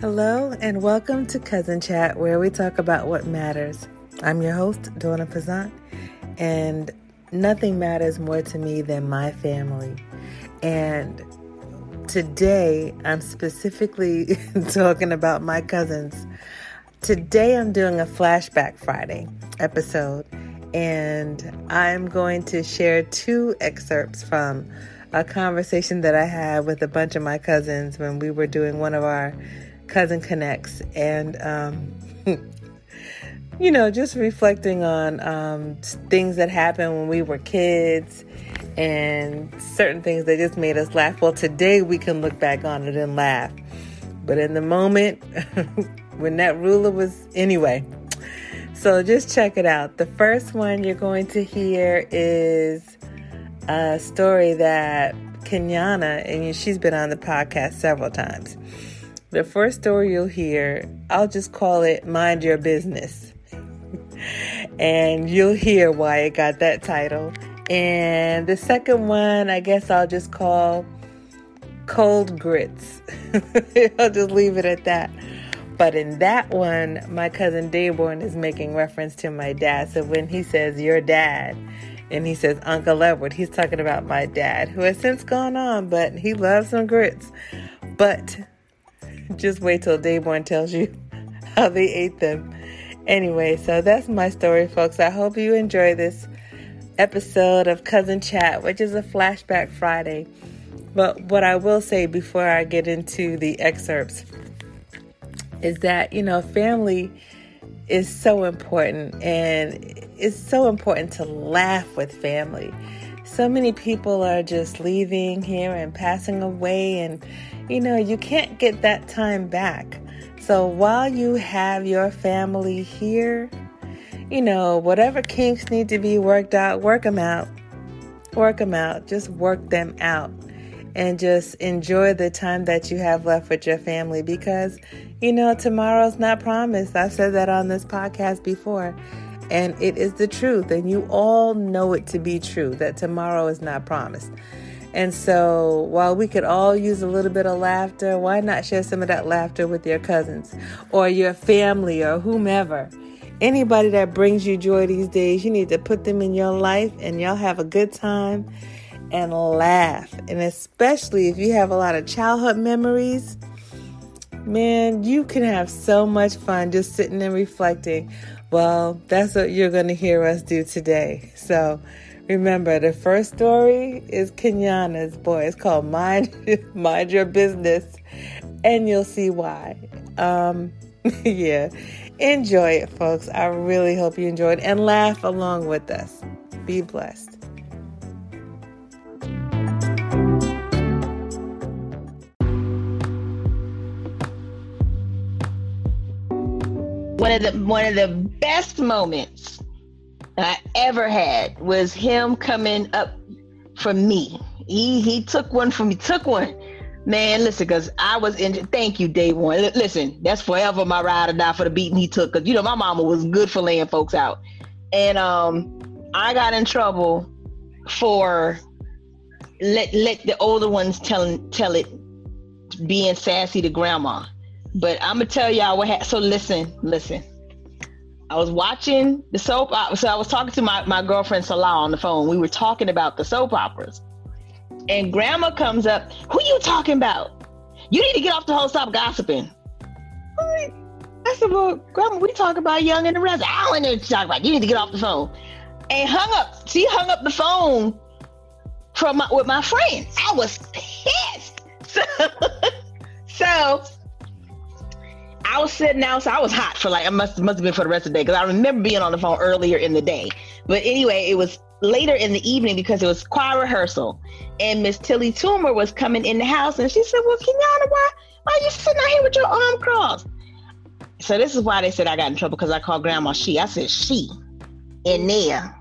Hello, and welcome to Cousin Chat, where we talk about what matters. I'm your host, Donna Pazant, and nothing matters more to me than my family. And today, I'm specifically talking about my cousins. Today, I'm doing a Flashback Friday episode, and I'm going to share two excerpts from a conversation that I had with a bunch of my cousins when we were doing one of our Cousin Connects. And, um, you know, just reflecting on um, things that happened when we were kids and certain things that just made us laugh. Well, today we can look back on it and laugh. But in the moment, when that ruler was, anyway. So just check it out. The first one you're going to hear is a story that Kenyana, and she's been on the podcast several times. The first story you'll hear, I'll just call it Mind Your Business. and you'll hear why it got that title. And the second one, I guess I'll just call Cold Grits. I'll just leave it at that. But in that one, my cousin Dayborn is making reference to my dad. So when he says your dad, and he says Uncle Edward, he's talking about my dad, who has since gone on, but he loves some grits. But just wait till Dayborn tells you how they ate them. Anyway, so that's my story, folks. I hope you enjoy this episode of Cousin Chat, which is a flashback Friday. But what I will say before I get into the excerpts is that, you know, family is so important and it's so important to laugh with family. So many people are just leaving here and passing away, and you know, you can't get that time back. So while you have your family here, you know, whatever kinks need to be worked out, work them out. Work them out. Just work them out. And just enjoy the time that you have left with your family because, you know, tomorrow's not promised. I've said that on this podcast before. And it is the truth. And you all know it to be true that tomorrow is not promised. And so, while we could all use a little bit of laughter, why not share some of that laughter with your cousins or your family or whomever? Anybody that brings you joy these days, you need to put them in your life and y'all have a good time and laugh. And especially if you have a lot of childhood memories, man, you can have so much fun just sitting and reflecting. Well, that's what you're going to hear us do today. So, Remember, the first story is Kenyana's boy. It's called Mind Mind Your Business, and you'll see why. Um, yeah, enjoy it, folks. I really hope you enjoyed and laugh along with us. Be blessed. One of the one of the best moments I ever had was him coming up for me. He he took one from me, took one. Man, listen, because I was in. Thank you, day one. L- listen, that's forever my ride or die for the beating he took. Because you know my mama was good for laying folks out, and um, I got in trouble for let let the older ones tell tell it being sassy to grandma. But I'm gonna tell y'all what happened. So listen, listen. I was watching the soap opera. So I was talking to my, my girlfriend Salah on the phone. We were talking about the soap operas. And grandma comes up, who you talking about? You need to get off the whole stop gossiping. I said, well, grandma, we talk about young and the rest. I don't know about. You need to get off the phone. And hung up. She hung up the phone from my, with my friend. I was pissed. So, so I was sitting outside. I was hot for like, I must, must have been for the rest of the day because I remember being on the phone earlier in the day. But anyway, it was later in the evening because it was choir rehearsal. And Miss Tilly Toomer was coming in the house and she said, Well, Kenyana, why, why are you sitting out here with your arm crossed? So this is why they said I got in trouble because I called grandma she. I said she and there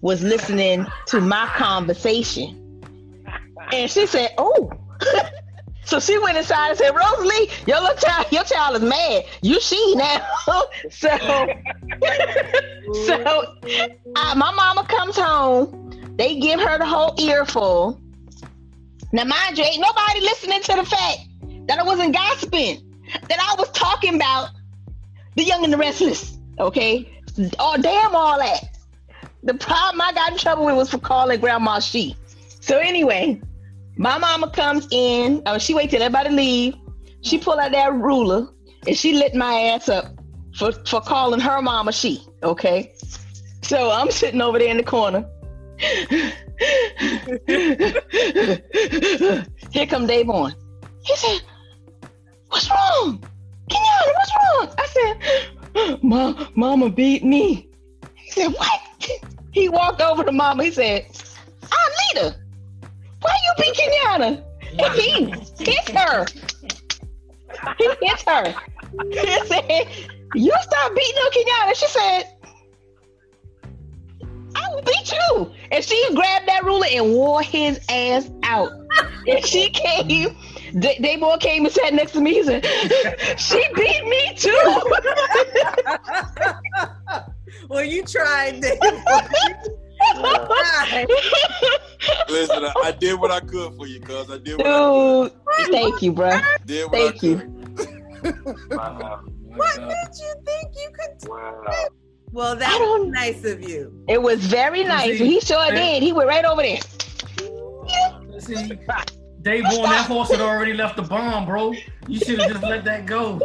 was listening to my conversation. And she said, Oh, So she went inside and said, Rosalie, your little child, your child is mad. You she now. so so uh, my mama comes home. They give her the whole earful. Now, mind you, ain't nobody listening to the fact that I wasn't gossiping. that I was talking about the young and the restless. Okay, oh damn all that. The problem I got in trouble with was for calling grandma she. So anyway, my mama comes in. Oh, she wait till everybody leave. She pull out that ruler and she lit my ass up for for calling her mama she. Okay, so I'm sitting over there in the corner. Here come Dave on. He said, "What's wrong, Kenyatta? What's wrong?" I said, "Mom, Mama beat me." He said, "What?" He walked over to Mama. He said, "Anita, why you beat Kenyatta?" He hit her. He hit her. He said, "You stop beating on Kenyatta." She said, "I will beat you." And she grabbed that ruler and wore his ass out. and she came. D- boy came and sat next to me. He said, "She beat me too." well, you tried. Dave. Listen, I, I did what I could for you, cuz I did what I Dude, thank you, bro. Did what Thank I you. could. Wow. what made you think you could? Wow. Well, I that was nice of you. It was very nice. see, He sure man. did. He went right over there. See, Dave on that horse had already left the bomb, bro. You should have just let that go.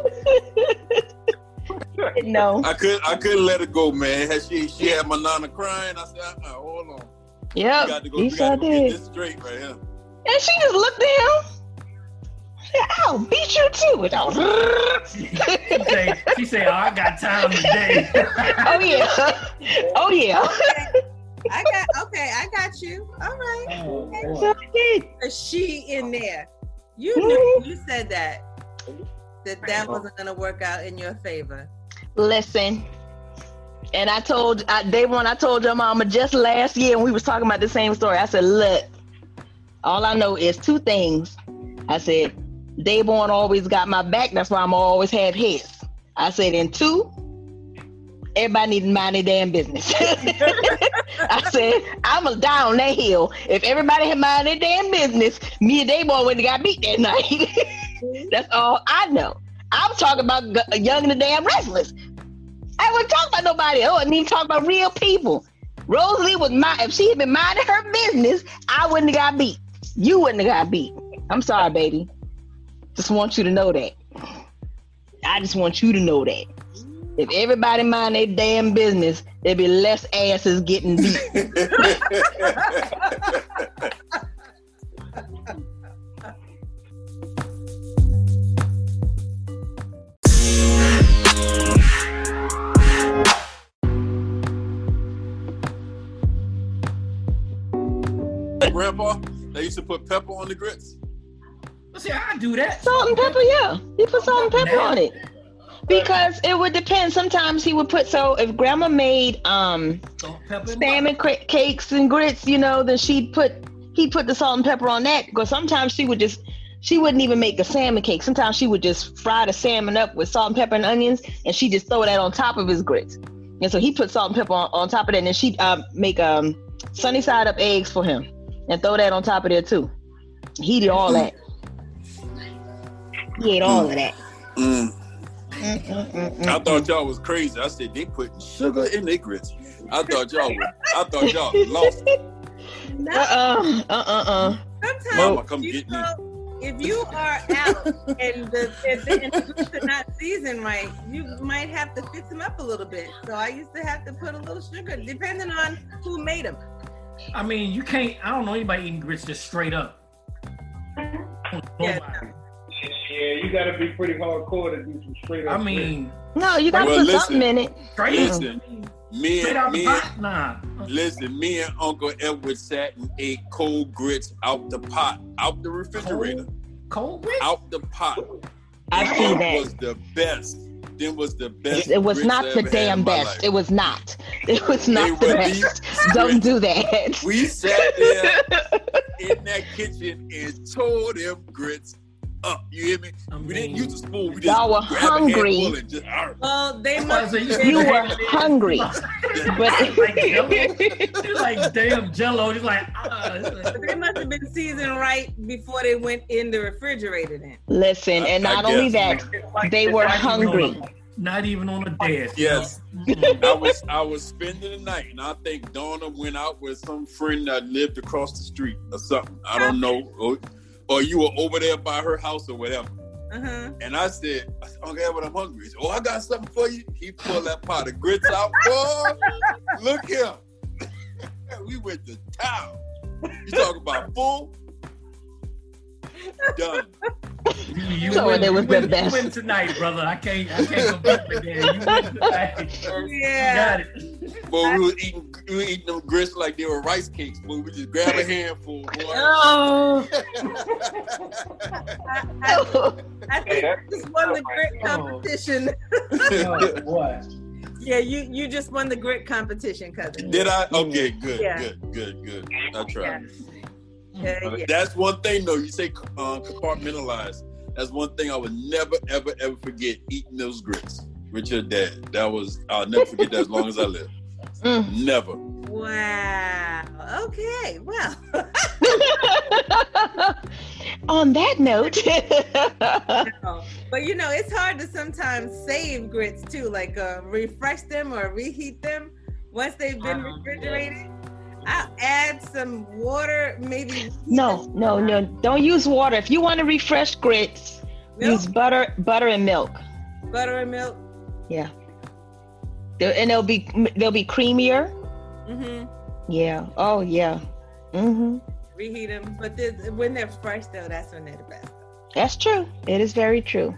No. I could I couldn't let it go, man. She she had my nana crying. I said, uh-uh, hold on. We Yep. got to go, He we sure got to go get this straight right here. And she just looked at him. She said, I'll beat you too. And I was- She say, she say, oh, I got time today. oh yeah. Oh yeah. I got okay. I got you. All right. Oh, boy. Sure did. A she in there. You hmm? knew. You said that that that wasn't gonna work out in your favor. Listen. And I told I, day one, I told your mama just last year when we was talking about the same story. I said, look, all I know is two things. I said, Dayborn always got my back. That's why I'm always have his. I said, and two, everybody need to mind their damn business. I said, I'm gonna die on that hill. If everybody had mind their damn business, me and Dayborn would have got beat that night. That's all I know. I'm talking about young and the damn restless. I wasn't talking about nobody. I wasn't even talking about real people. Rosalie was my if she had been minding her business, I wouldn't have got beat. You wouldn't have got beat. I'm sorry, baby. Just want you to know that. I just want you to know that. If everybody mind their damn business, there'd be less asses getting beat. Grandpa, they used to put pepper on the grits. See, I do that. Salt and pepper, yeah. You put salt and pepper on it. Because it would depend. Sometimes he would put so if grandma made um Salt, pepper, and salmon cra- cakes and grits, you know, then she'd put he'd put the salt and pepper on that. Because sometimes she would just she wouldn't even make a salmon cake. Sometimes she would just fry the salmon up with salt and pepper and onions, and she just throw that on top of his grits. And so he put salt and pepper on, on top of that, and then she'd um, make um sunny side up eggs for him and throw that on top of there too. He did all that. He ate all of that. Mm. I thought y'all was crazy. I said they put sugar in their grits. I thought y'all were, I thought y'all lost. No, Uh-uh, uh-uh-uh. sometimes Mama, come you get me. if you are out and the and the, and the grits are not seasoned right, you might have to fix them up a little bit. So I used to have to put a little sugar, depending on who made them. I mean, you can't. I don't know anybody eating grits just straight up. Yeah, Yeah, you gotta be pretty hardcore to do some straight up. I mean, No, you gotta Well, put listen. something in it. straight, Listen, me and out me and. Nah. listen, me and Uncle Edward sat and ate cold grits out the pot, out the refrigerator, Cold grits. out the pot. I Them see that. was the best. Them was the best. It was not the damn best. It was not. It was not They the were best. The Don't do that. We sat there in that kitchen and tore them grits up. You hear me? I We didn't use the spoon. We just Y'all were hungry. just, "Arr." Well, they That's why I must. say they- You were had hungry. like But Jello. You're like damn Jello. Just like. Ah. It's like, They must have been seasoned right before they went in the refrigerator. Then. listen, and I not only guess. that, they were Not even hungry. A- Not even on a desk. Yes. I was I was spending the night, and I think Donna went out with some friend that lived across the street or something. I don't know, or, or you were over there by her house or whatever. Uh huh. And I said, I said, "Okay, but I'm hungry." Said, "Oh, I got something for you." He pulled that pot of grits out. Boy, look here. we went to town. You talk about full? Done. You, you So win, it was you the win, best. You win tonight, brother. I can't. I can't go back again. You win tonight. You Yeah. got it. Boy, we was eating we were eating them grits like they were rice cakes. Boy, we just grab a handful. Boy. Oh, I, I, I think Hey, you just won the grit competition. Oh, what? Yeah, you you just won the grit competition, cousin. Did I? Okay, good, Yeah. good, good, good. I tried. Yeah, But yeah. That's one thing though. You say uh, compartmentalize. That's one thing I would never, ever, ever forget. Eating those grits with your dad. That was I'll never forget that as long as I live. Mm. Never. Wow. Okay. Well. On that note, but you know, it's hard to sometimes save grits too, like uh, refresh them or reheat them once they've been Um, refrigerated. I'll add some water, maybe no, no, no, don't use water. If you want to refresh grits, milk, use butter, butter and milk. butter and milk. Yeah, They'll- and they'll be they'll be creamier. hmm Yeah. Oh yeah. hmm Reheat them, but this, when they're fresh though, that's when they're the best. That's true. It is very true.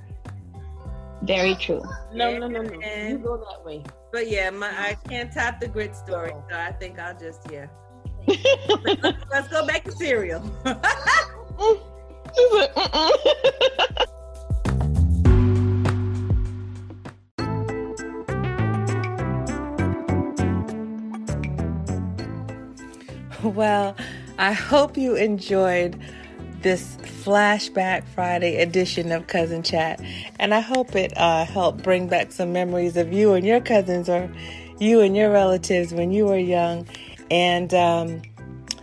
Very true. No, no, no, no. You go that way. But yeah, my I can't top the grit story, so I think I'll just yeah. Let's, let's go back to cereal. Well, I hope you enjoyed this Flashback Friday edition of Cousin Chat, and I hope it uh, helped bring back some memories of you and your cousins or you and your relatives when you were young. And um,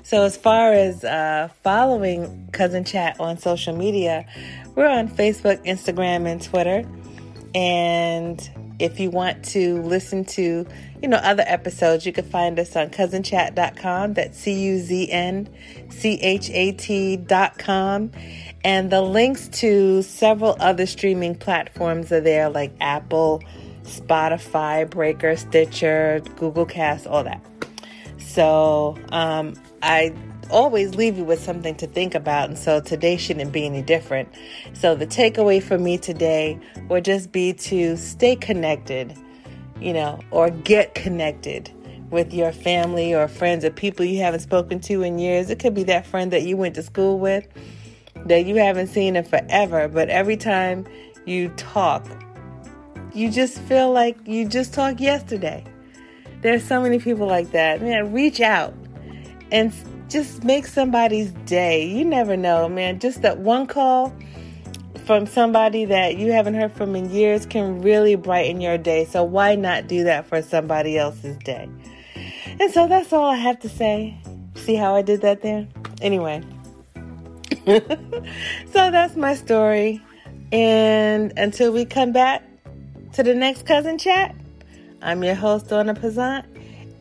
so, as far as uh, following Cousin Chat on social media, we're on Facebook, Instagram, and Twitter. And if you want to listen to, you know, other episodes, you can find us on cuznchat.com. That's C U Z N C H A T.com. And the links to several other streaming platforms are there, like Apple, Spotify, Breaker, Stitcher, Google Cast, all that. So um, I always leave you with something to think about, and so today shouldn't be any different. So the takeaway for me today would just be to stay connected, you know, or get connected with your family or friends or people you haven't spoken to in years. It could be that friend that you went to school with that you haven't seen in forever, but every time you talk, you just feel like you just talked yesterday. There's so many people like that. Man, reach out and just make somebody's day. You never know, man. Just that one call from somebody that you haven't heard from in years can really brighten your day. So why not do that for somebody else's day? And so that's all I have to say. See how I did that there? Anyway. so that's my story. And until we come back to the next cousin chat, I'm your host, Donna Pazant,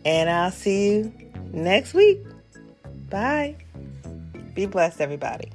and I'll see you next week. Bye. Be blessed, everybody.